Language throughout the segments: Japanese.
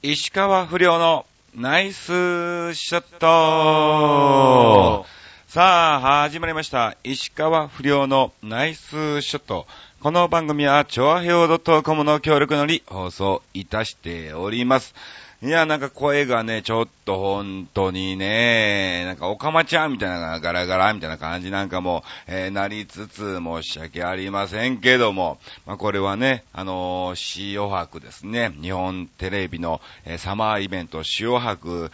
石川不良のナイスショットさあ、始まりました。石川不良のナイスショット。この番組は、調和表 .com の協力のり放送いたしております。いや、なんか声がね、ちょっと本当にね、なんかおかまちゃんみたいなガラガラみたいな感じなんかも、えーなりつつ申し訳ありませんけども、まあこれはね、あのー、塩白ですね。日本テレビの、えーサマーイベント塩白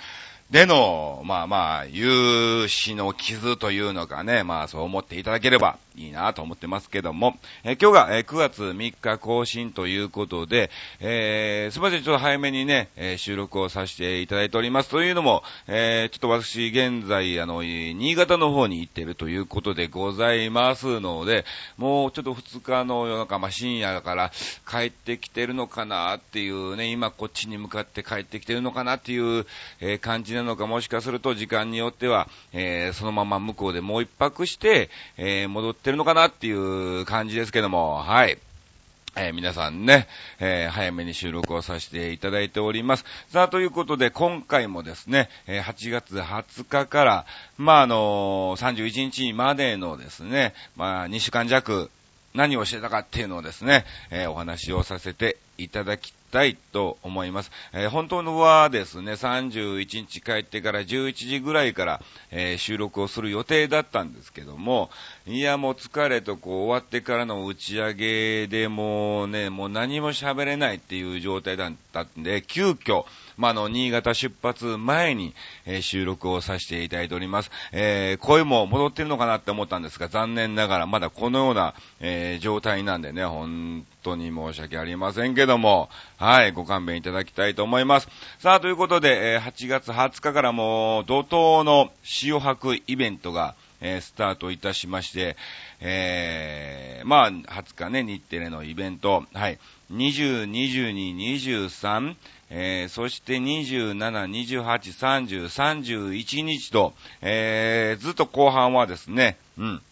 での、まあまあ、有志の傷というのかね、まあそう思っていただければいいなと思ってますけども、え今日が、え9月3日更新ということで、えー、すみません、ちょっと早めにね、え収録をさせていただいております。というのも、えー、ちょっと私現在、あの、新潟の方に行っているということでございますので、もうちょっと2日の夜中、まあ深夜から帰ってきてるのかなっていうね、今こっちに向かって帰ってきてるのかなっていう、え感じなのか、もしかすると時間によっては、えーそのまま向こうでもう一泊して、えー戻ってるのかなっていう感じですけども、はい。えー皆さんね、えー早めに収録をさせていただいております。さあ、ということで、今回もですね、えー8月20日から、まあ、あのー31日までのですね、まあ、2週間弱、何をしてたかっていうのをですね、えお話をさせていただきたいと思います。えー本当のはですね、31日帰ってから11時ぐらいから、えー収録をする予定だったんですけども、いやもう疲れとこう終わってからの打ち上げでもうね、もう何も喋れないっていう状態だったんで、急遽、まあ、あの、新潟出発前に、えー収録をさせていただいております。えー声も戻ってるのかなって思ったんですが、残念ながらまだこのような、えー状態なんでね、本当に申し訳ありませんけども、はい、ご勘弁いただきたいと思います。さあ、ということで、えー8月20日からもう、怒涛の塩博イベントが、えースタートいたしまして、えー、まあ、20日ね、日テレのイベント、はい、20、22、23、えー、そして27、28、30、31日と、えー、ずっと後半はですね、うん、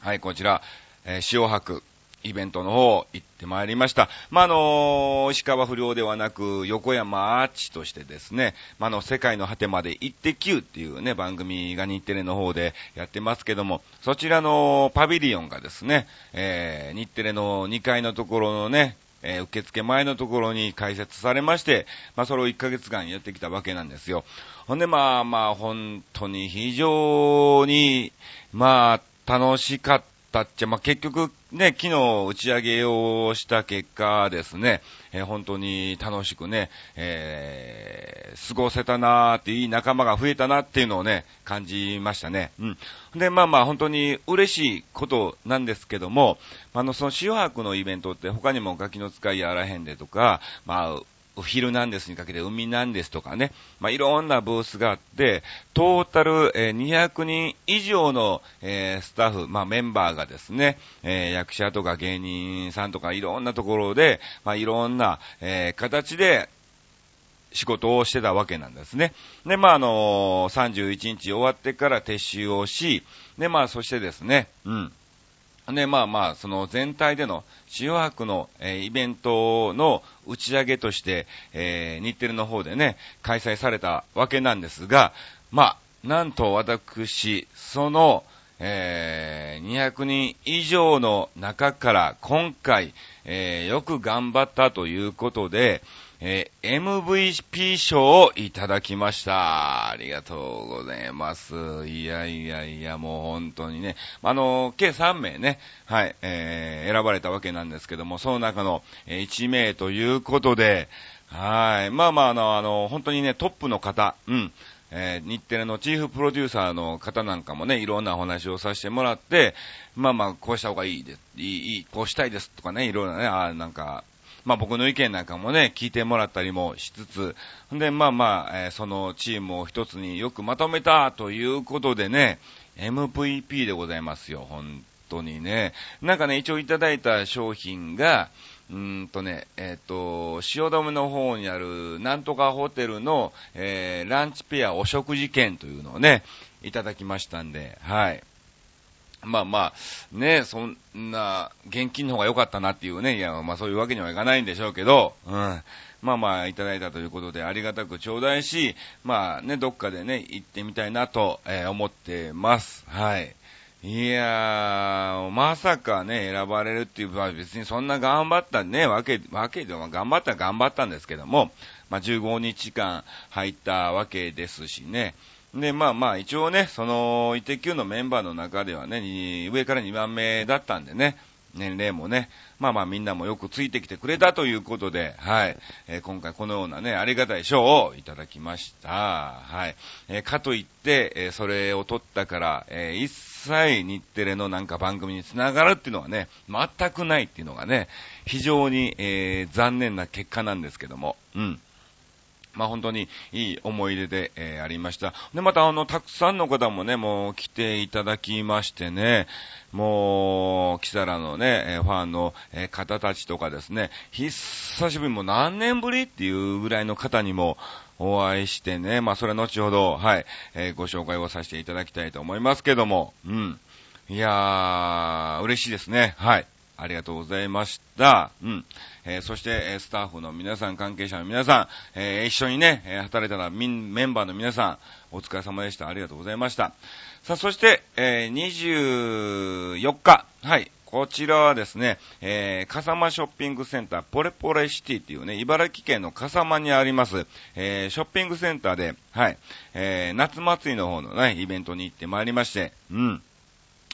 はい、こちら、えー、塩白、イベントの方行ってまいりました。まあ、あの石川不良ではなく、横山アーチとしてですね、まあ、の、世界の果てまで行ってきゅうっていうね、番組が日テレの方でやってますけども、そちらのパビリオンがですね、えー、日テレの2階のところのね、えー受付前のところに開設されまして、まあ、それを1ヶ月間やってきたわけなんですよ。ほんで、まあまあ、本当に非常に、まあ、楽しかったたっちゃ、まあ、結局ね、昨日打ち上げをした結果ですね、えー本当に楽しくね、えー過ごせたなーって、いい仲間が増えたなっていうのをね、感じましたね。うん。で、まあまあ、本当に嬉しいことなんですけども、あの、その塩博のイベントって他にもガキの使いやらへんでとか、まあ、お昼なんですにかけて海なんですとかね、まあ、いろんなブースがあって、トータル、え200人以上の、えースタッフ、まあ、メンバーがですね、えー役者とか芸人さんとかいろんなところで、まあ、いろんな、えー形で、仕事をしてたわけなんですね。で、まあ、あの31日終わってから撤収をし、で、まあ、そしてですね、うん。で、まあまあ、その全体での塩博の、えーイベントの打ち上げとして、えー日テレの方でね、開催されたわけなんですが、まあ、なんと私、その、えー200人以上の中から今回、えーよく頑張ったということで、えー MVP 賞をいただきました。ありがとうございます。いやいやいや、もう本当にね、あの、計3名ね、はい、えー選ばれたわけなんですけども、その中の1名ということで、はい、まあまあ、あの、あの、本当にね、トップの方、うん、えー日テレのチーフプロデューサーの方なんかもね、いろんなお話をさせてもらって、まあまあ、こうした方がいいです、いい、こうしたいですとかね、いろいろなね、あなんか、まあ僕の意見なんかもね、聞いてもらったりもしつつ、で、まあまあ、えーそのチームを一つによくまとめたということでね、MVP でございますよ、本当にね。なんかね、一応いただいた商品が、うーんとね、えっ、と、汐留の方にある、なんとかホテルの、えーランチペアお食事券というのをね、いただきましたんで、はい。まあまあ、ね、そんな、現金の方が良かったなっていうね、いや、まあそういうわけにはいかないんでしょうけど、うん。まあまあいただいたということでありがたく頂戴し、まあね、どっかでね、行ってみたいなと、えー、思ってます。はい。いやー、まさかね、選ばれるっていうのは別にそんな頑張ったね、わけ、わけでは頑張ったら頑張ったんですけども、まあ15日間入ったわけですしね。で、まあまあ一応ね、その、イテ Q のメンバーの中ではね、上から2番目だったんでね、年齢もね、まあまあみんなもよくついてきてくれたということで、はい、えー、今回このようなね、ありがたい賞をいただきました。はい。えー、かといって、えー、それを取ったから、え一切日テレのなんか番組につながるっていうのはね、全くないっていうのがね、非常に、え残念な結果なんですけども、うん。まあ本当にいい思い出で、えー、ありました。で、またあの、たくさんの方もね、もう来ていただきましてね、もう、キサラのね、ファンの、方たちとかですね、久しぶりもう何年ぶりっていうぐらいの方にも、お会いしてね、まあそれは後ほど、はい、えー、ご紹介をさせていただきたいと思いますけども、うん。いやー、嬉しいですね。はい。ありがとうございました。うん。えー、そして、えスタッフの皆さん、関係者の皆さん、えー、一緒にね、え働いたらみんメンバーの皆さん、お疲れ様でした。ありがとうございました。さあ、そして、え、24日、はい。こちらはですね、えー、笠間ショッピングセンター、ポレポレシティっていうね、茨城県の笠間にあります、えー、ショッピングセンターで、はい、えー、夏祭りの方のね、イベントに行ってまいりまして、うん。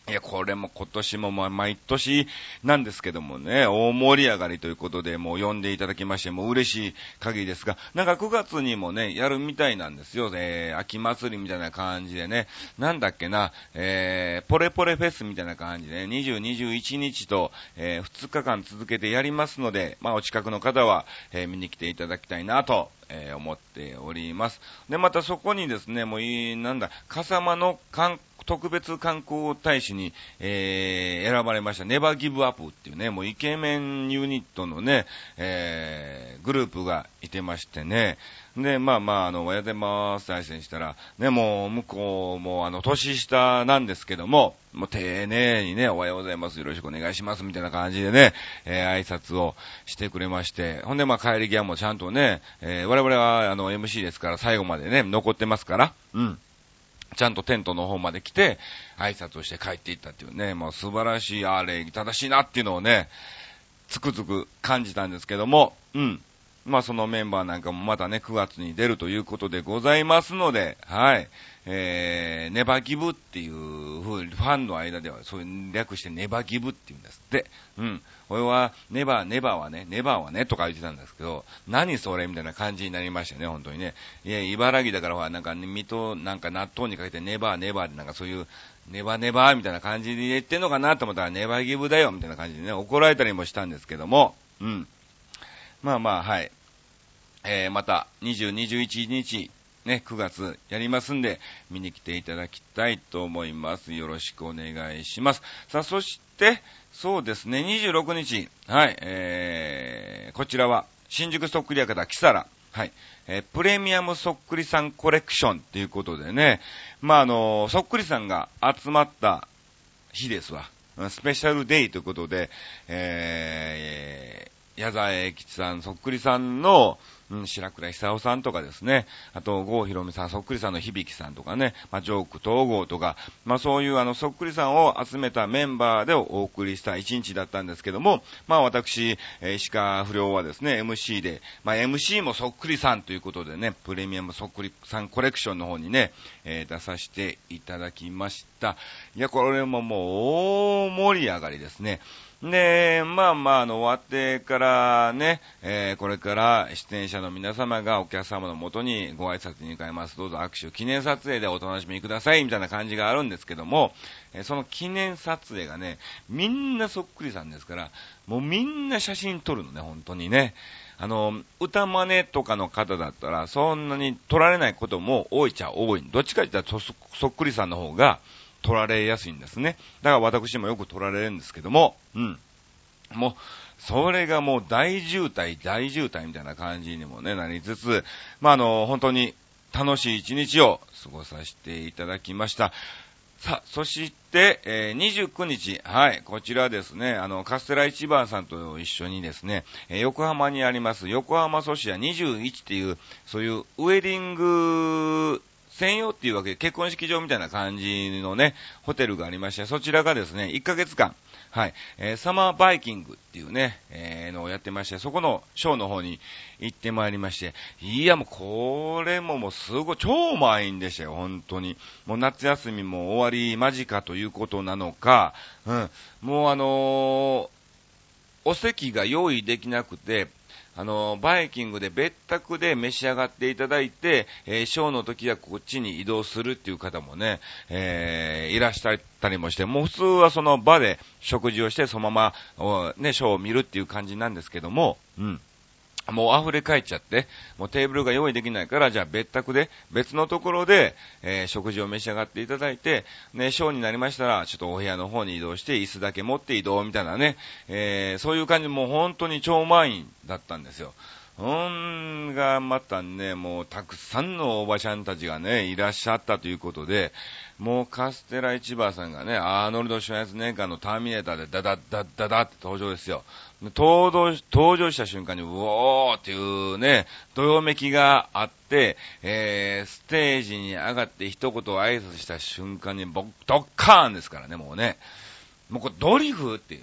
いや、これも今年もま毎年なんですけどもね、大盛り上がりということで、もう呼んでいただきまして、もう嬉しい限りですが、なんか9月にもね、やるみたいなんですよ。えー、秋祭りみたいな感じでね、なんだっけな、えー、ポレポレフェスみたいな感じで、ね、20、21日と、えー、2日間続けてやりますので、まあ、お近くの方は、えー、見に来ていただきたいなと、えー、思っております。で、またそこにですね、もういい、なんだ、笠間の観特別観光大使に、えー、選ばれましたネバーギブアップっていうね、もうイケメンユニットのね、えー、グループがいてましてね、で、まあまあ、あの、おはようございます挨拶したら、ね、もう、向こうも、あの、年下なんですけども、もう丁寧にね、おはようございます、よろしくお願いします、みたいな感じでね、えー、挨拶をしてくれまして、ほんで、まあ、帰り際もちゃんとね、えー、我々は、あの、MC ですから、最後までね、残ってますから、うん。ちゃんとテントの方まで来て、挨拶をして帰っていったっていうね、もう素晴らしい、あれ、正しいなっていうのをね、つくづく感じたんですけども、うん。まあそのメンバーなんかもまたね、9月に出るということでございますので、はい。えー、ネバギブっていう風に、ファンの間ではそういう略してネバギブって言うんですって。うん。俺は、ネバー、ネバーはね、ネバーはね、とか言ってたんですけど、何それみたいな感じになりましたね、本当にね。いや、茨城だからは、なんか、水戸、なんか納豆にかけてネバー、ネバーでなんかそういう、ネバネバーみたいな感じで言ってんのかなと思ったら、ネバギブだよ、みたいな感じでね、怒られたりもしたんですけども、うん。まあまあ、はい。えー、また、20、21日、ね、9月やりますんで、見に来ていただきたいと思います。よろしくお願いします。さあ、そして、そうですね、26日、はい、えー、こちらは、新宿そっくり館キサラ、はい、えー、プレミアムそっくりさんコレクションっていうことでね、まあ、あの、そっくりさんが集まった日ですわ。スペシャルデイということで、え、矢沢永吉さん、そっくりさんの、うん、白倉久夫さんとかですね、あと、郷ひろみさん、そっくりさんの響さんとかね、まあ、ジョーク統合とか、まあ、そういうあの、そっくりさんを集めたメンバーでお送りした一日だったんですけども、まあ、私、え、石川不良はですね、MC で、まあ、MC もそっくりさんということでね、プレミアムそっくりさんコレクションの方にね、えー、出させていただきました。いや、これももう、大盛り上がりですね。で、まあまあ、あの、終わってからね、えー、これから出演者の皆様がお客様のもとにご挨拶に向かいます。どうぞ握手、記念撮影でお楽しみください、みたいな感じがあるんですけども、えー、その記念撮影がね、みんなそっくりさんですから、もうみんな写真撮るのね、本当にね。あの、歌真似とかの方だったら、そんなに撮られないことも多いっちゃ多い。どっちかって言ったらそっくりさんの方が、取られやすいんですね。だから私もよく取られるんですけども、うん。もう、それがもう大渋滞、大渋滞みたいな感じにもね、なりつつ、まあ、あの、本当に楽しい一日を過ごさせていただきました。さあ、そして、えー29日、はい、こちらですね、あの、カステラ一番さんと一緒にですね、えー横浜にあります、横浜ソシア21っていう、そういうウェディング専用っていうわけで、結婚式場みたいな感じのね、ホテルがありまして、そちらがですね、1ヶ月間、はい、えーサマーバイキングっていうね、えーのをやってまして、そこのショーの方に行ってまいりまして、いやもうこれももうすごい超満員でしたよ、本当に。もう夏休みも終わり間近ということなのか、うん、もうあのーお席が用意できなくて、あの、バイキングで別宅で召し上がっていただいて、えーショーの時はこっちに移動するっていう方もね、えーいらっしゃったりもして、もう普通はその場で食事をしてそのまま、ね、ショーを見るっていう感じなんですけども、うん。もう溢れ返っちゃって、もうテーブルが用意できないから、じゃあ別宅で、別のところで、えー食事を召し上がっていただいて、ね、ショーになりましたら、ちょっとお部屋の方に移動して、椅子だけ持って移動みたいなね、えーそういう感じ、もう本当に超満員だったんですよ。ほんが、またね、もうたくさんのおばちゃんたちがね、いらっしゃったということで、もうカステラ市場さんがね、アーノルド・シュワイツ年間のターミネーターでダダッダッダダって登場ですよ。登場、登場した瞬間に、うおーっていうね、どよめきがあって、えー、ステージに上がって一言挨拶した瞬間に、僕、ドッカーンですからね、もうね。もうこれドリフっていう。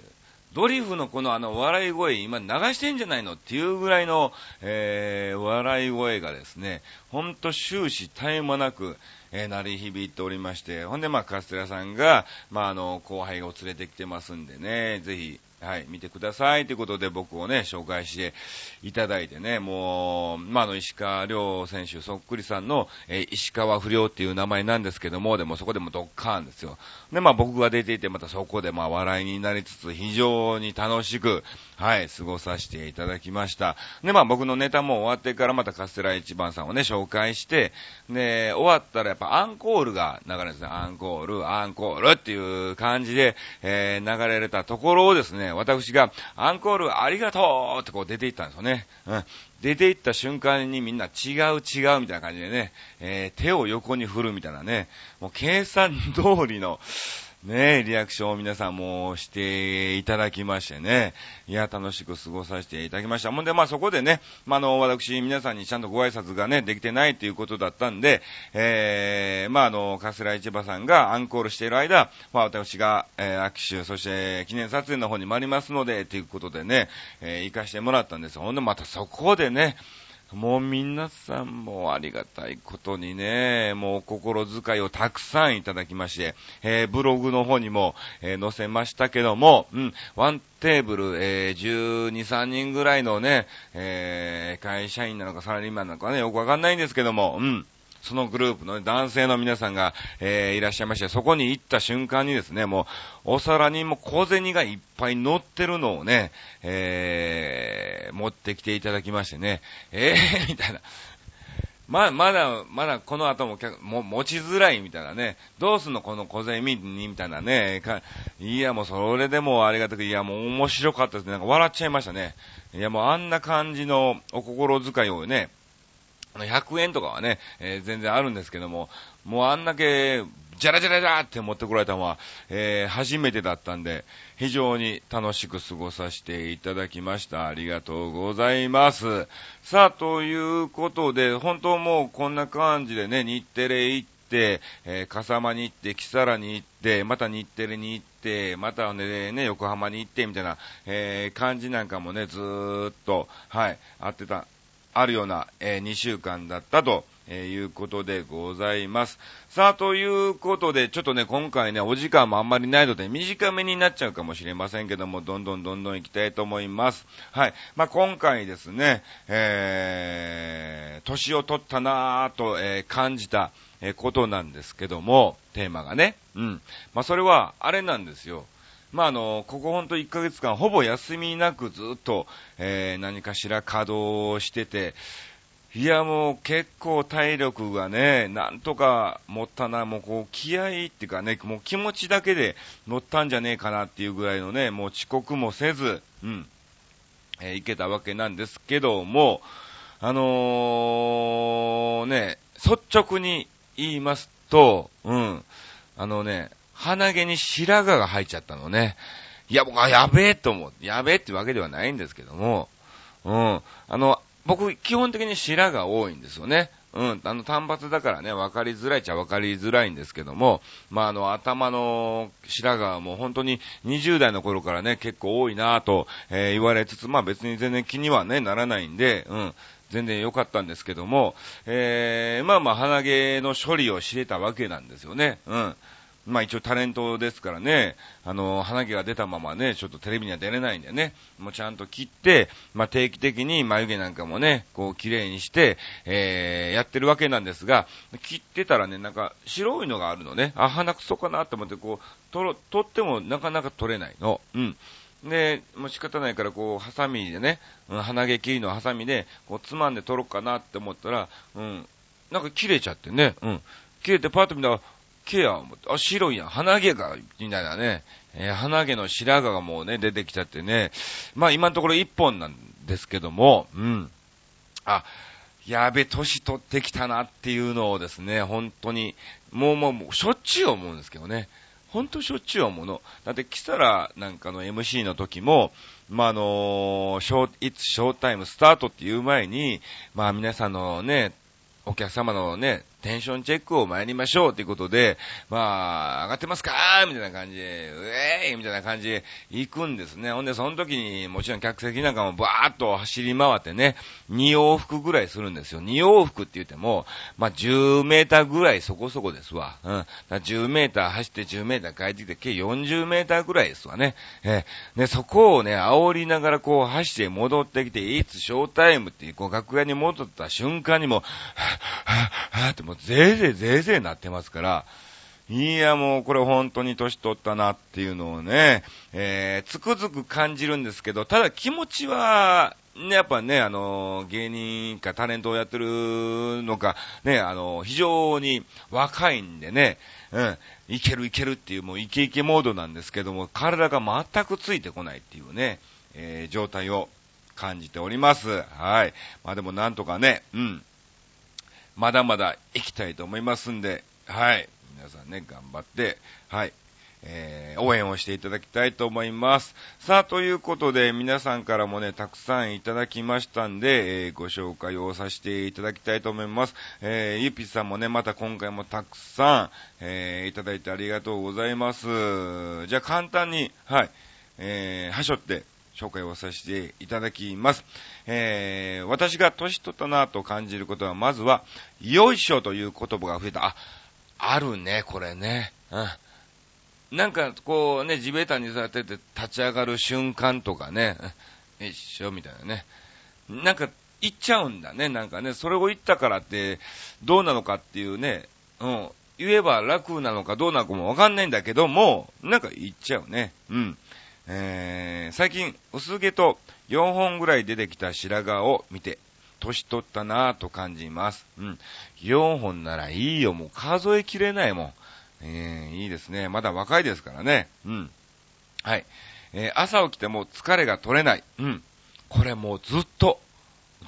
ドリフのこのあの笑い声、今流してんじゃないのっていうぐらいの、えー、笑い声がですね、ほんと終始絶え間なく、えー、鳴り響いておりまして、ほんでまあカステラさんが、まああの、後輩を連れてきてますんでね、ぜひ、はい、見てくださいということで僕をね、紹介していただいてね、もう、まあ、の、石川亮選手そっくりさんの、えー石川不良っていう名前なんですけども、でもそこでもドッカーンですよ。で、まあ僕が出ていて、またそこでまあ笑いになりつつ、非常に楽しく、はい、過ごさせていただきました。で、まあ僕のネタも終わってからまたカステラ一番さんをね、紹介して、で、終わったらやっぱアンコールが流れるんですね。アンコール、アンコールっていう感じで、えー流れれたところをですね、私が、アンコールありがとうってこう出ていったんですよね。うん。出て行った瞬間にみんな違う違うみたいな感じでね、えー手を横に振るみたいなね、もう計算通りの、ねえ、リアクションを皆さんもしていただきましてね、いや、楽しく過ごさせていただきました。ほんで、まあそこでね、まあの、私、皆さんにちゃんとご挨拶がね、できてないということだったんで、えー、まああの、カスラ市場さんがアンコールしている間、まあ私が、えー握手、そして記念撮影の方にもありますので、ということでね、えー行かしてもらったんです。ほんで、またそこでね、もう皆さんもありがたいことにね、もう心遣いをたくさんいただきまして、えーブログの方にも、えー載せましたけども、うん、ワンテーブル、えー12、3人ぐらいのね、えー会社員なのかサラリーマンなのかね、よくわかんないんですけども、うん。そのグループの男性の皆さんが、えーいらっしゃいまして、そこに行った瞬間にですね、もう、お皿にも小銭がいっぱい乗ってるのをね、えー持ってきていただきましてね、えー、みたいな。ま、まだ、まだこの後も客も持ちづらいみたいなね、どうすんのこの小銭にみたいなね、かいやもうそれでもありがたく、いやもう面白かったですね。なんか笑っちゃいましたね。いやもうあんな感じのお心遣いをね、あの100円とかはね、えー全然あるんですけども、もうあんだけ、じゃらじゃらじゃらって持ってこられたのは、えー初めてだったんで、非常に楽しく過ごさせていただきました。ありがとうございます。さあ、ということで、本当もうこんな感じでね、日テレ行って、えー笠間に行って、木更に行って、また日テレに行って、またね、ね横浜に行って、みたいな、えー感じなんかもね、ずーっと、はい、あってた、あるような、え2週間だったと、えいうことでございます。さあ、ということで、ちょっとね、今回ね、お時間もあんまりないので、短めになっちゃうかもしれませんけども、どんどんどんどん行きたいと思います。はい。まあ、今回ですね、えー、年を取ったなぁと、えー感じた、えことなんですけども、テーマがね。うん。まあ、それは、あれなんですよ。まあ、あの、ここほんと1ヶ月間、ほぼ休みなくずっと、えー何かしら稼働してて、いや、もう結構体力がね、なんとか持ったな、もうこう気合いっていうかね、もう気持ちだけで乗ったんじゃねえかなっていうぐらいのね、もう遅刻もせず、うん、えーいけたわけなんですけども、あのーね、率直に言いますと、うん、あのね、鼻毛に白髪が入っちゃったのね。いや、僕はやべえと思う。やべえってわけではないんですけども、うん。あの、僕、基本的に白が多いんですよね。うん、あの、単発だからね、分かりづらいっちゃ分かりづらいんですけども、まあ、あの、頭の白髪も本当に20代の頃からね、結構多いなぁと、えー、言われつつ、まあ別に全然気にはね、ならないんで、うん、全然良かったんですけども、えー、まあまあ鼻毛の処理を知れたわけなんですよね。うん。まあ一応タレントですからね、あの、鼻毛が出たままね、ちょっとテレビには出れないんでね、もうちゃんと切って、まあ定期的に眉毛なんかもね、こう綺麗にして、えー、やってるわけなんですが、切ってたらね、なんか白いのがあるのね、あ、鼻くそかなと思ってこう、取ろ、取ってもなかなか取れないの。うん。で、もう仕方ないから、こう、ハサミでね、うん、鼻毛切りのハサミで、こう、つまんで取ろうかなって思ったら、うん、なんか切れちゃってね、うん。切れてパッと見たら、ケア思って、あ、白いやん、鼻毛が、みたいなね、えー、鼻毛の白髪がもうね、出てきちゃってね、まあ今のところ一本なんですけども、うん。あ、やべ、年取ってきたなっていうのをですね、本当に、もうもう、もうしょっちゅう思うんですけどね。ほんとしょっちゅう思うの。だって、キサラなんかの MC の時も、まあ、あのー、ショー、いつショータイムスタートっていう前に、まあ、皆さんのね、お客様のね、テンションチェックを参りましょうということで、まあ、上がってますか？みたいな感じで、うえーいみたいな感じで行くんですね。ほんで、その時にもちろん客席なんかもバーっと走り回ってね、2往復ぐらいするんですよ。2往復って言っても、まあ、10メーターぐらいそこそこですわ。うん。10メーター走って10メーター帰ってきて、計40メーターぐらいですわね。えー、で、そこをね、煽りながらこう走って戻ってきて、いつショータイムっていうこう楽屋に戻った瞬間にも、はぁ、はぁ、はぁってもうぜいぜいぜいぜいなってますから、いや、もうこれ本当に年取ったなっていうのをね、えー、つくづく感じるんですけど、ただ気持ちは、ね、やっぱね、あの、芸人かタレントをやってるのか、ね、あの、非常に若いんでね、うん、いけるいけるっていうもうイケイケモードなんですけども、体が全くついてこないっていうね、えー、状態を感じております。はい。まあでもなんとかね、うん。まだまだ行きたいと思いますんで、はい。皆さんね、頑張って、はい。えー、応援をしていただきたいと思います。さあ、ということで、皆さんからもね、たくさんいただきましたんで、えー、ご紹介をさせていただきたいと思います。えー、ゆぴさんもね、また今回もたくさん、えー、いただいてありがとうございます。じゃあ、簡単に、はい、えー、はしょって、紹介をさせていただきます。えー、私が年取ったなと感じることは、まずは、よいしょという言葉が増えた。あ、あるね、これね。うん。なんか、こうね、地べたに座ってて立ち上がる瞬間とかね、よいしょ、みたいなね。なんか、言っちゃうんだね、なんかね。それを言ったからって、どうなのかっていうね、うん。言えば楽なのかどうなのかもわかんないんだけども、なんか言っちゃうね。うん。えー、最近、薄毛と4本ぐらい出てきた白髪を見て、年取ったなぁと感じます。うん。4本ならいいよ。もう数えきれないもん。えー、いいですね。まだ若いですからね。うん。はい。えー、朝起きても疲れが取れない。うん。これもうずっと、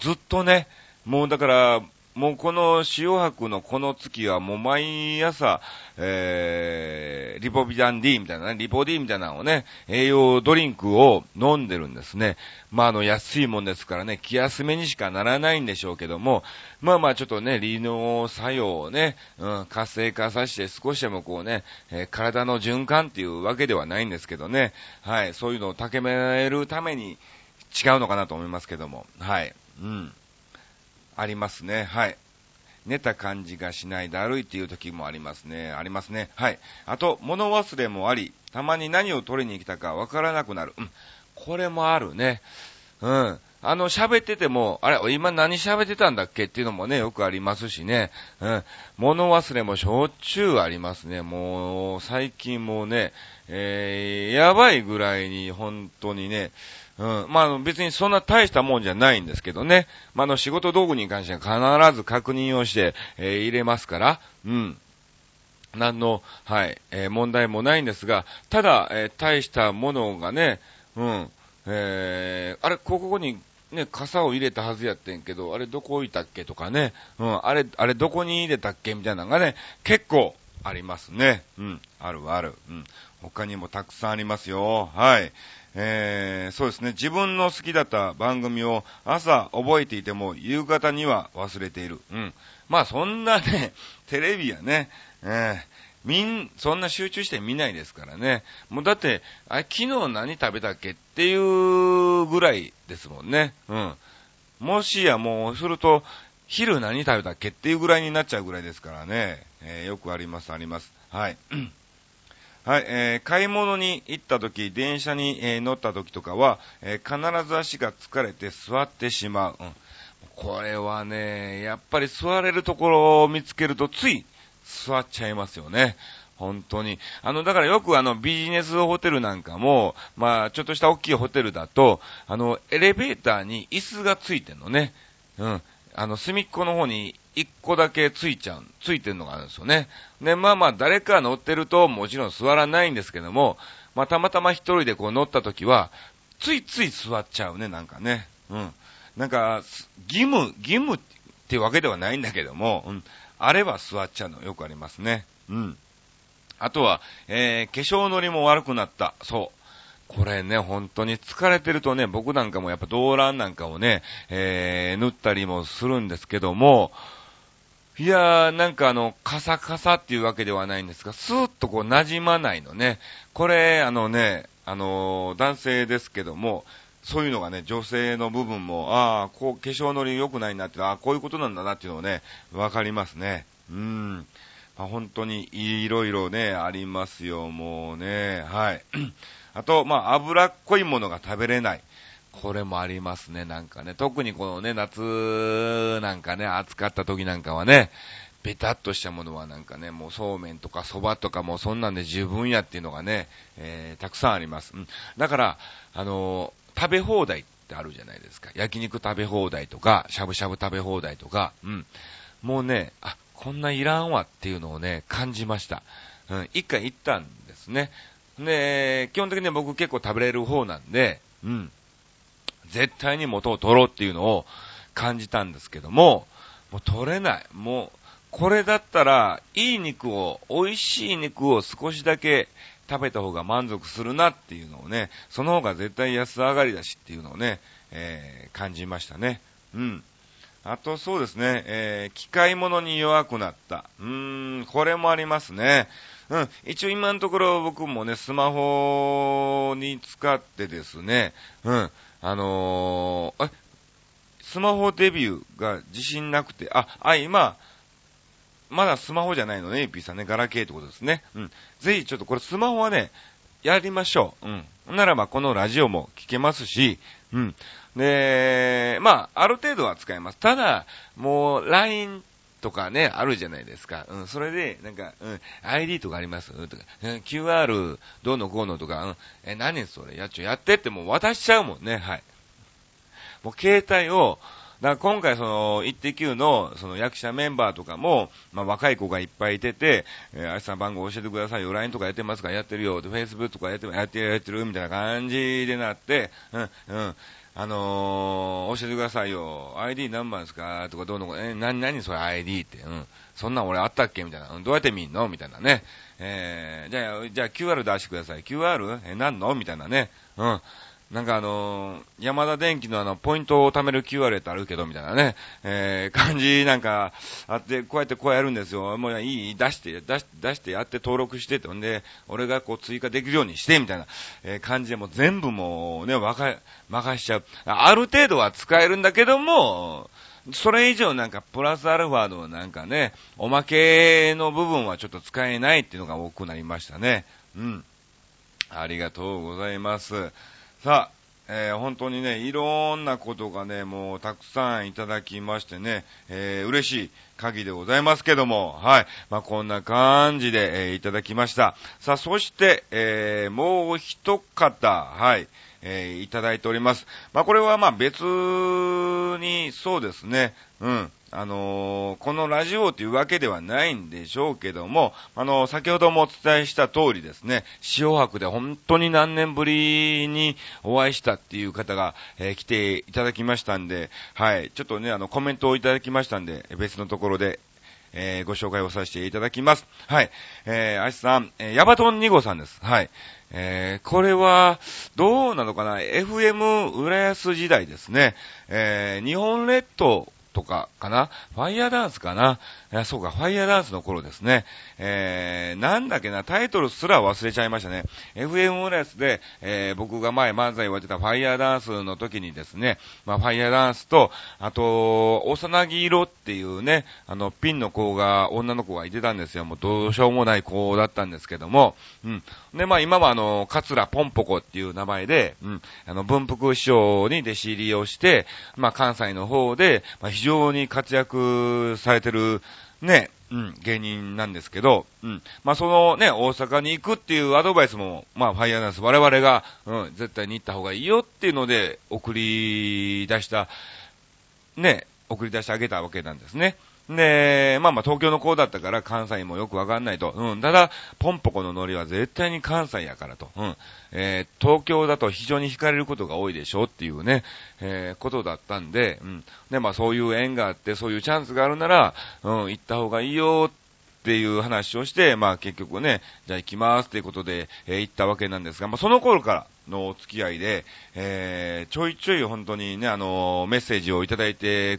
ずっとね、もうだから、もうこの塩白のこの月はもう毎朝、えー、リポビタン D みたいなね、リポ D みたいなのをね、栄養ドリンクを飲んでるんですね。まあ、あの、安いもんですからね、気休めにしかならないんでしょうけども、まあまあちょっとね、利尿作用をね、うん、活性化させて少しでもこうね、えー、体の循環っていうわけではないんですけどね、はい、そういうのを高められるために違うのかなと思いますけども、はい、うん。ありますね。はい。寝た感じがしないだるいっていう時もありますね。ありますね。はい。あと、物忘れもあり、たまに何を取りに来たかわからなくなる。うん。これもあるね。うん。あの、喋ってても、あれ、今何喋ってたんだっけっていうのもね、よくありますしね。うん。物忘れもしょっちゅうありますね。もう、最近もね、えー、やばいぐらいに、本当にね、うん。まあ、別にそんな大したもんじゃないんですけどね。まあ、あの、仕事道具に関しては必ず確認をして、えー、入れますから、うん。何の、はい、えー、問題もないんですが、ただ、えー、大したものがね、うん、えー、あれ、ここに、ね、傘を入れたはずやってんけど、あれどこ置いたっけとかね、うん、あれ、あれどこに入れたっけみたいなのがね、結構ありますね。うん。あるある。うん。他にもたくさんありますよ。はい。えー、そうですね。自分の好きだった番組を朝覚えていても夕方には忘れている。うん。まあそんなね、テレビやね、えー、みん、そんな集中して見ないですからね。もうだって、あ昨日何食べたっけっていうぐらいですもんね。うん。もしやもうすると、昼何食べたっけっていうぐらいになっちゃうぐらいですからね。えー、よくあります、あります。はい。はい、えー、買い物に行った時、電車に、えー、乗った時とかは、えー、必ず足が疲れて座ってしまう。うん。これはね、やっぱり座れるところを見つけるとつい座っちゃいますよね。本当に。あの、だからよくあの、ビジネスホテルなんかも、まあ、ちょっとした大きいホテルだと、あの、エレベーターに椅子がついてんのね。うん。あの、隅っこの方に一個だけついちゃう、ついてんのがあるんですよね。で、まあまあ、誰か乗ってると、もちろん座らないんですけども、まあ、たまたま一人でこう乗った時は、ついつい座っちゃうね、なんかね。うん。なんか、義務、義務ってわけではないんだけども、うん。あれば座っちゃうのよくありますね。うん。あとは、えー、化粧のりも悪くなった。そう。これね、本当に疲れてるとね、僕なんかもやっぱ動乱なんかをね、えー、塗ったりもするんですけども、いやー、なんかあの、カサカサっていうわけではないんですが、スーッとこう馴染まないのね。これ、あのね、あのー、男性ですけども、そういうのがね、女性の部分も、ああ、こう、化粧のり良くないなって、ああ、こういうことなんだなっていうのをね、わかりますね。うん。まあ、本当にいろいろね、ありますよ、もうね。はい。あと、まあ、脂っこいものが食べれない。これもありますね、なんかね。特にこのね、夏なんかね、暑かった時なんかはね、ベタっとしたものはなんかね、もうそうめんとか蕎麦とかもうそんなんで十分やっていうのがね、えー、たくさんあります。うん。だから、あのー、食べ放題ってあるじゃないですか。焼肉食べ放題とか、しゃぶしゃぶ食べ放題とか、うん。もうね、あ、こんないらんわっていうのをね、感じました。うん、一回行ったんですね。で、基本的に僕結構食べれる方なんで、うん。絶対に元を取ろうっていうのを感じたんですけども、もう取れない。もう、これだったら、いい肉を、美味しい肉を少しだけ食べた方が満足するなっていうのをね、その方が絶対安上がりだしっていうのをね、えー、感じましたね。うん。あとそうですね、えー、機械物に弱くなった。うーん、これもありますね。うん、一応今のところ僕もね、スマホに使ってですね、うん、あのー、スマホデビューが自信なくて、あ、あ、今、まだスマホじゃないのね、AP さんね、ガラケーってことですね。うん。ぜひちょっとこれスマホはね、やりましょう。うん。ならばこのラジオも聞けますし、うん。で、まあ、ある程度は使えます。ただ、もう、LINE とかね、あるじゃないですか。うん、それで、なんか、うん、ID とかあります？とか、うん、QR どうのこうのとか、うん、え、何それ？やっちょ、やってってもう渡しちゃうもんね、はい。もう携帯を、だから今回その、イッテ Q のその役者メンバーとかも、まあ若い子がいっぱいいてて、えー、あいさん番号教えてください。よ、LINE とかやってますかやってるよ、で、Facebook とかやって、やってる、やってる、みたいな感じでなって、うん、うん、あのー、教えてくださいよ。ID 何番ですか？とかどうのこ、え、何、何それ？ID って。うん。そんなん俺あったっけ？みたいな。どうやって見んの？みたいなね。えー、じゃあ、じゃあ QR 出してください。QR? え、何の？みたいなね。うん。なんかあのー、山田電機のあの、ポイントを貯める QR ってあるけど、みたいなね、えー、感じなんかあって、こうやってこうやるんですよ。もういい出して、出し出してやって登録してって、ほんで、俺がこう追加できるようにして、みたいな、えー、感じでもう全部もうね、わか、任しちゃう。ある程度は使えるんだけども、それ以上なんかプラスアルファのなんかね、おまけの部分はちょっと使えないっていうのが多くなりましたね。うん。ありがとうございます。さあ、えー、本当にね、いろんなことがね、もうたくさんいただきましてね、えー、嬉しい限りでございますけども、はい。まあ、こんな感じで、えー、いただきました。さあ、そして、えー、もう一方、はい。えー、いただいております。まあ、これはま別に、そうですね、うん。あのー、このラジオというわけではないんでしょうけども、あのー、先ほどもお伝えした通りですね、塩博で本当に何年ぶりにお会いしたっていう方が、えー、来ていただきましたんで、はい、ちょっとね、あの、コメントをいただきましたんで、別のところで、え、ご紹介をさせていただきます。はい。えー、アシさん、え、ヤバトン2号さんです。はい。えー、これは、どうなのかな ?FM 浦安時代ですね。えー、日本列島とかかな。ファイヤーダンスかな。そうか、ファイヤーダンスの頃ですね。えー、なんだっけな、タイトルすら忘れちゃいましたね。FM レスで、えー、僕が前漫才をやってたファイヤーダンスの時にですね、まあ、ファイヤーダンスと、あと、幼木色っていうね、あの、ピンの子が、女の子がいてたんですよ。もうどうしようもない子だったんですけども、うん。で、まあ今はあの、桂ポンポコっていう名前で、うん、あの、文福師匠に弟子入りをして、まあ関西の方で、まあ非常に活躍されてる、ね、うん、芸人なんですけど、うん。まあ、そのね、大阪に行くっていうアドバイスも、まあ、ファイアナウンス、我々が、うん、絶対に行った方がいいよっていうので、送り出した、ね、送り出してあげたわけなんですね。で、まあまあ東京の子だったから関西もよくわかんないと。うん。ただ、ポンポコのノリは絶対に関西やからと。うん。えー、東京だと非常に惹かれることが多いでしょっていうね、えー、ことだったんで、うん。で、まあそういう縁があって、そういうチャンスがあるなら、うん、行った方がいいよっていう話をして、まあ結局ね、じゃあ行きますっていうことで、えー、行ったわけなんですが、まあその頃からのお付き合いで、えー、ちょいちょい本当にね、あの、メッセージをいただいて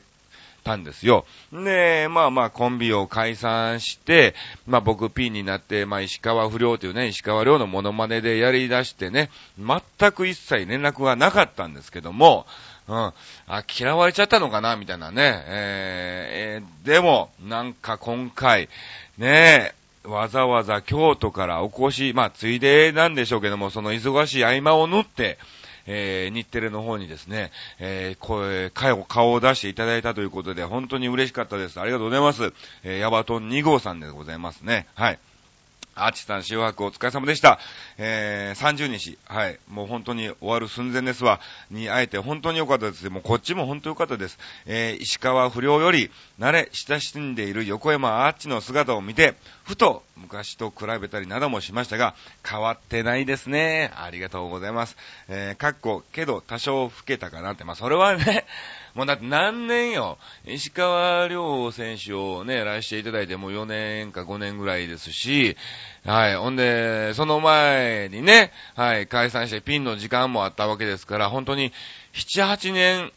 たんですよ。で、まあまあコンビを解散して、まあ僕 P になって、まあ石川不良というね、石川良のモノマネでやり出してね、全く一切連絡がなかったんですけども、うん。あ、嫌われちゃったのかなみたいなね。えー、えー、でも、なんか今回、ねえ、わざわざ京都からお越し、まあ、ついでなんでしょうけども、その忙しい合間を縫って、えー、日テレの方にですね、えー、声、顔、顔を出していただいたということで、本当に嬉しかったです。ありがとうございます。えー、ヤバトン2号さんでございますね。はい。アーチさん、塩白お疲れ様でした。えー、30日、はい、もう本当に終わる寸前ですわ、に会えて本当に良かったです。もうこっちも本当良かったです。えー、石川不良より、慣れ親しんでいる横山アーチの姿を見て、ふと昔と比べたりなどもしましたが、変わってないですね。ありがとうございます。えー、かっこ、けど多少老けたかなって、まあそれはね、もうだって何年よ。石川遼選手をね、来していただいてもう4年か5年ぐらいですし、はい。ほんで、その前にね、はい、解散してピンの時間もあったわけですから、本当に7、8年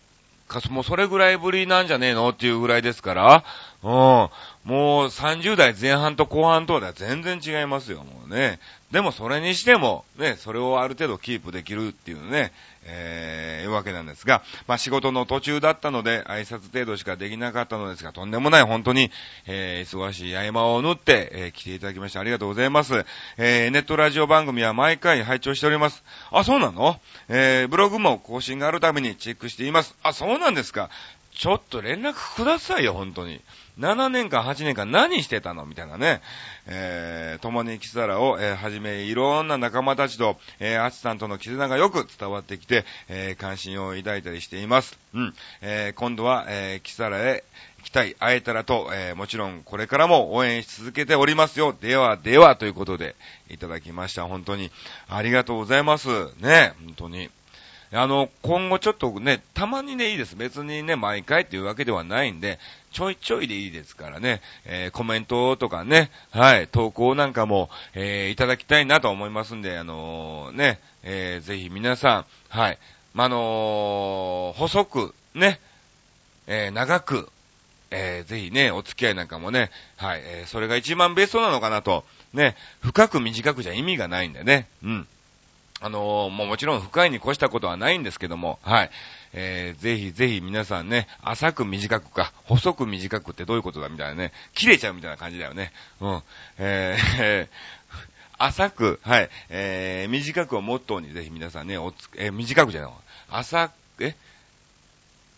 か、もうそれぐらいぶりなんじゃねえのっていうぐらいですから、うん。もう30代前半と後半とでは全然違いますよ、もうね。でもそれにしても、ね、それをある程度キープできるっていうね、えー、いうわけなんですが、まあ仕事の途中だったので、挨拶程度しかできなかったのですが、とんでもない本当に、えー、忙しい合間を縫って、えー、来ていただきましてありがとうございます。えー、ネットラジオ番組は毎回拝聴しております。あ、そうなの？えー、ブログも更新があるためにチェックしています。あ、そうなんですか。ちょっと連絡くださいよ、本当に。7年間、8年間何してたの？みたいなね。えー、共にキサラを、えー、はじめ、いろんな仲間たちと、えー、アチさんとの絆がよく伝わってきて、えー、関心を抱いたりしています。うん。えー、今度は、えー、キサラへ行きたい、会えたらと、えー、もちろんこれからも応援し続けておりますよ。では、では、ということで、いただきました。本当に、ありがとうございます。ね、本当に。あの、今後ちょっとね、たまにね、いいです。別にね、毎回っていうわけではないんで、ちょいちょいでいいですからね、えー、コメントとかね、はい、投稿なんかも、えー、いただきたいなと思いますんで、あのー、ね、えー、ぜひ皆さん、はい、まあのー、細く、ね、えー、長く、えー、ぜひね、お付き合いなんかもね、はい、えー、それが一番ベストなのかなと、ね、深く短くじゃ意味がないんでね、うん。あのー、もうもちろん深いに越したことはないんですけども、はい。えー、ぜひぜひ皆さんね、浅く短くか、細く短くってどういうことだみたいなね、切れちゃうみたいな感じだよね。うん。えー、浅く、はい、えー、短くをモットーにぜひ皆さんね、おつ、えー、短くじゃない、浅く、え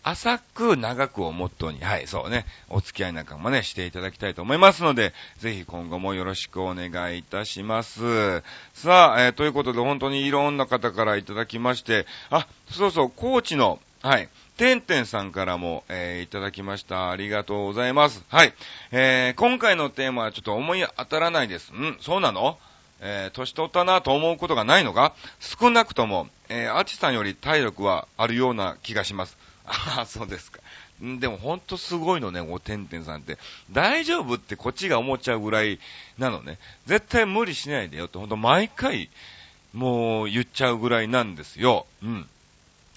浅く長くをモットーに、はい、そうね、お付き合いなんかもね、していただきたいと思いますので、ぜひ今後もよろしくお願いいたします。さあ、えー、ということで本当にいろんな方からいただきまして、あ、そうそう、コーチの、はい、てんてんさんからも、えー、いただきました。ありがとうございます。はい。えー、今回のテーマはちょっと思い当たらないです。んそうなの？えー、年取ったなと思うことがないのか？少なくとも、えー、アチさんより体力はあるような気がします。ああ、そうですか。でもほんとすごいのね、おてんてんさんって。大丈夫ってこっちが思っちゃうぐらいなのね。絶対無理しないでよってほんと毎回、もう言っちゃうぐらいなんですよ。うん。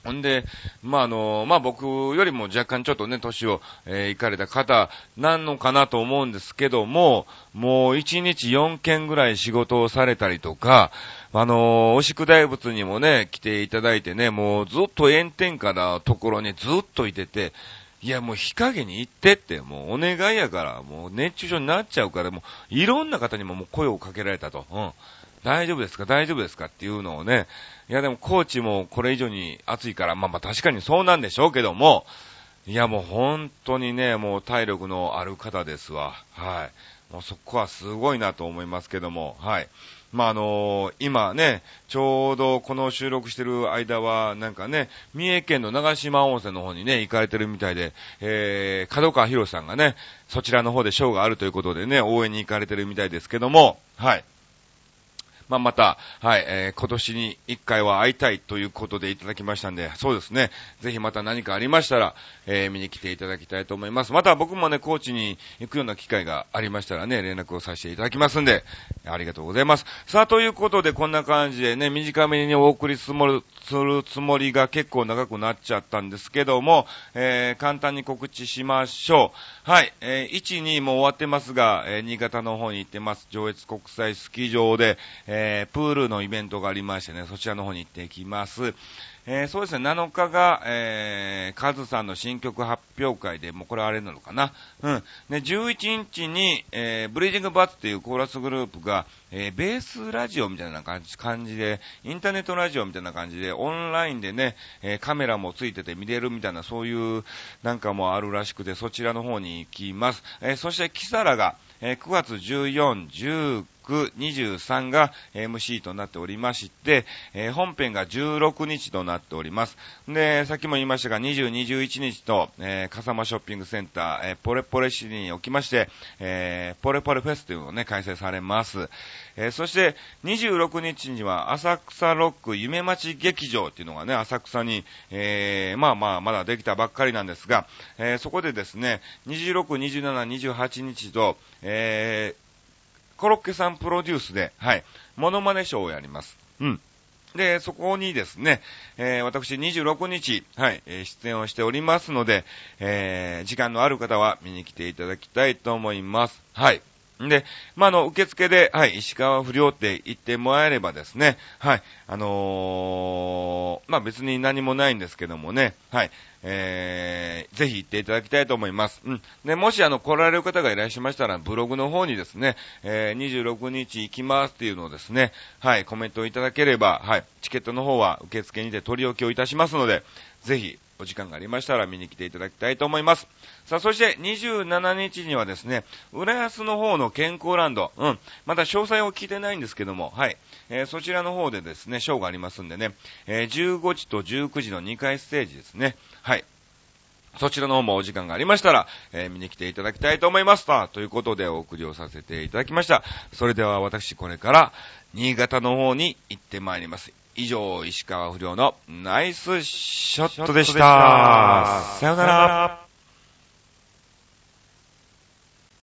ほんで、まあ、あの、まあ、僕よりも若干ちょっとね、年を、えー、行かれた方なんのかなと思うんですけども、もう1日4件ぐらい仕事をされたりとか、あの、お宿大仏にもね、来ていただいてね、もうずっと炎天下なところにずっといてて、いやもう日陰に行ってって、もうお願いやから、もう熱中症になっちゃうから、もういろんな方にももう声をかけられたと。うん。大丈夫ですか？大丈夫ですか？っていうのをね、いやでもコーチもこれ以上に暑いから、まあまあ確かにそうなんでしょうけども、いやもう本当にね、もう体力のある方ですわ。はい。もうそこはすごいなと思いますけども、はい。まあ、あのー、今ね、ちょうどこの収録してる間は、なんかね、三重県の長島温泉の方にね、行かれてるみたいで、えー、角川博さんがね、そちらの方でショーがあるということでね、応援に行かれてるみたいですけども、はい。まあ、また、はい、えー、今年に一回は会いたいということでいただきましたんで、そうですね、ぜひまた何かありましたら、えー、見に来ていただきたいと思います。また僕もね、高知に行くような機会がありましたらね、連絡をさせていただきますんで、ありがとうございます。さあ、ということで、こんな感じでね、短めにお送りするするつもりが結構長くなっちゃったんですけども、えー、簡単に告知しましょう。はい、えー、1、2も終わってますが、えー、新潟の方に行ってます。上越国際スキー場で、えー、プールのイベントがありましてね、そちらの方に行ってきます。えー、そうですね、7日が、えー、カズさんの新曲発表会で、もうこれあれなのかな。うん。で、11日に、えー、ブリーディングバッツっていうコーラスグループが、えー、ベースラジオみたいな感じ感じで、インターネットラジオみたいな感じで、オンラインでね、えー、カメラもついてて見れるみたいな、そういうなんかもあるらしくて、そちらの方に行きます。えー、そして、キサラが、えー、9月14、19、23が MC となっておりまして、えー、本編が16日となっております。で、さっきも言いましたが、20、21日と、えー、笠間ショッピングセンター、えー、ポレポレ市におきまして、えー、ポレポレフェスというのをね、開催されます。えー、そして、26日には、浅草ロック夢町劇場っていうのがね、浅草に、えー、まあまあ、まだできたばっかりなんですが、えー、そこでですね、26、27、28日と、えー、コロッケさんプロデュースで、はい、モノマネショーをやります。うん。で、そこにですね、えー、私26日、はい、出演をしておりますので、えー、時間のある方は見に来ていただきたいと思います。はい。んで、まあ、あの、受付で、はい、石川不良って言ってもらえればですね、はい、あのー、まあ、別に何もないんですけどもね、はい、えー、ぜひ行っていただきたいと思います。うん。で、もしあの、来られる方がいらっしゃいましたら、ブログの方にですね、えー、26日行きますっていうのをですね、はい、コメントをいただければ、はい、チケットの方は受付にて取り置きをいたしますので、ぜひ、お時間がありましたら見に来ていただきたいと思います。さあ、そして27日にはですね、浦安の方の健康ランド、うん、まだ詳細を聞いてないんですけども、はい、えー、そちらの方でですね、ショーがありますんでね、えー、15時と19時の2回ステージですね、はい。そちらの方もお時間がありましたら、えー、見に来ていただきたいと思います。ということでお送りをさせていただきました。それでは私これから、新潟の方に行ってまいります。以上、石川不良のナイスショットでした。さよなら。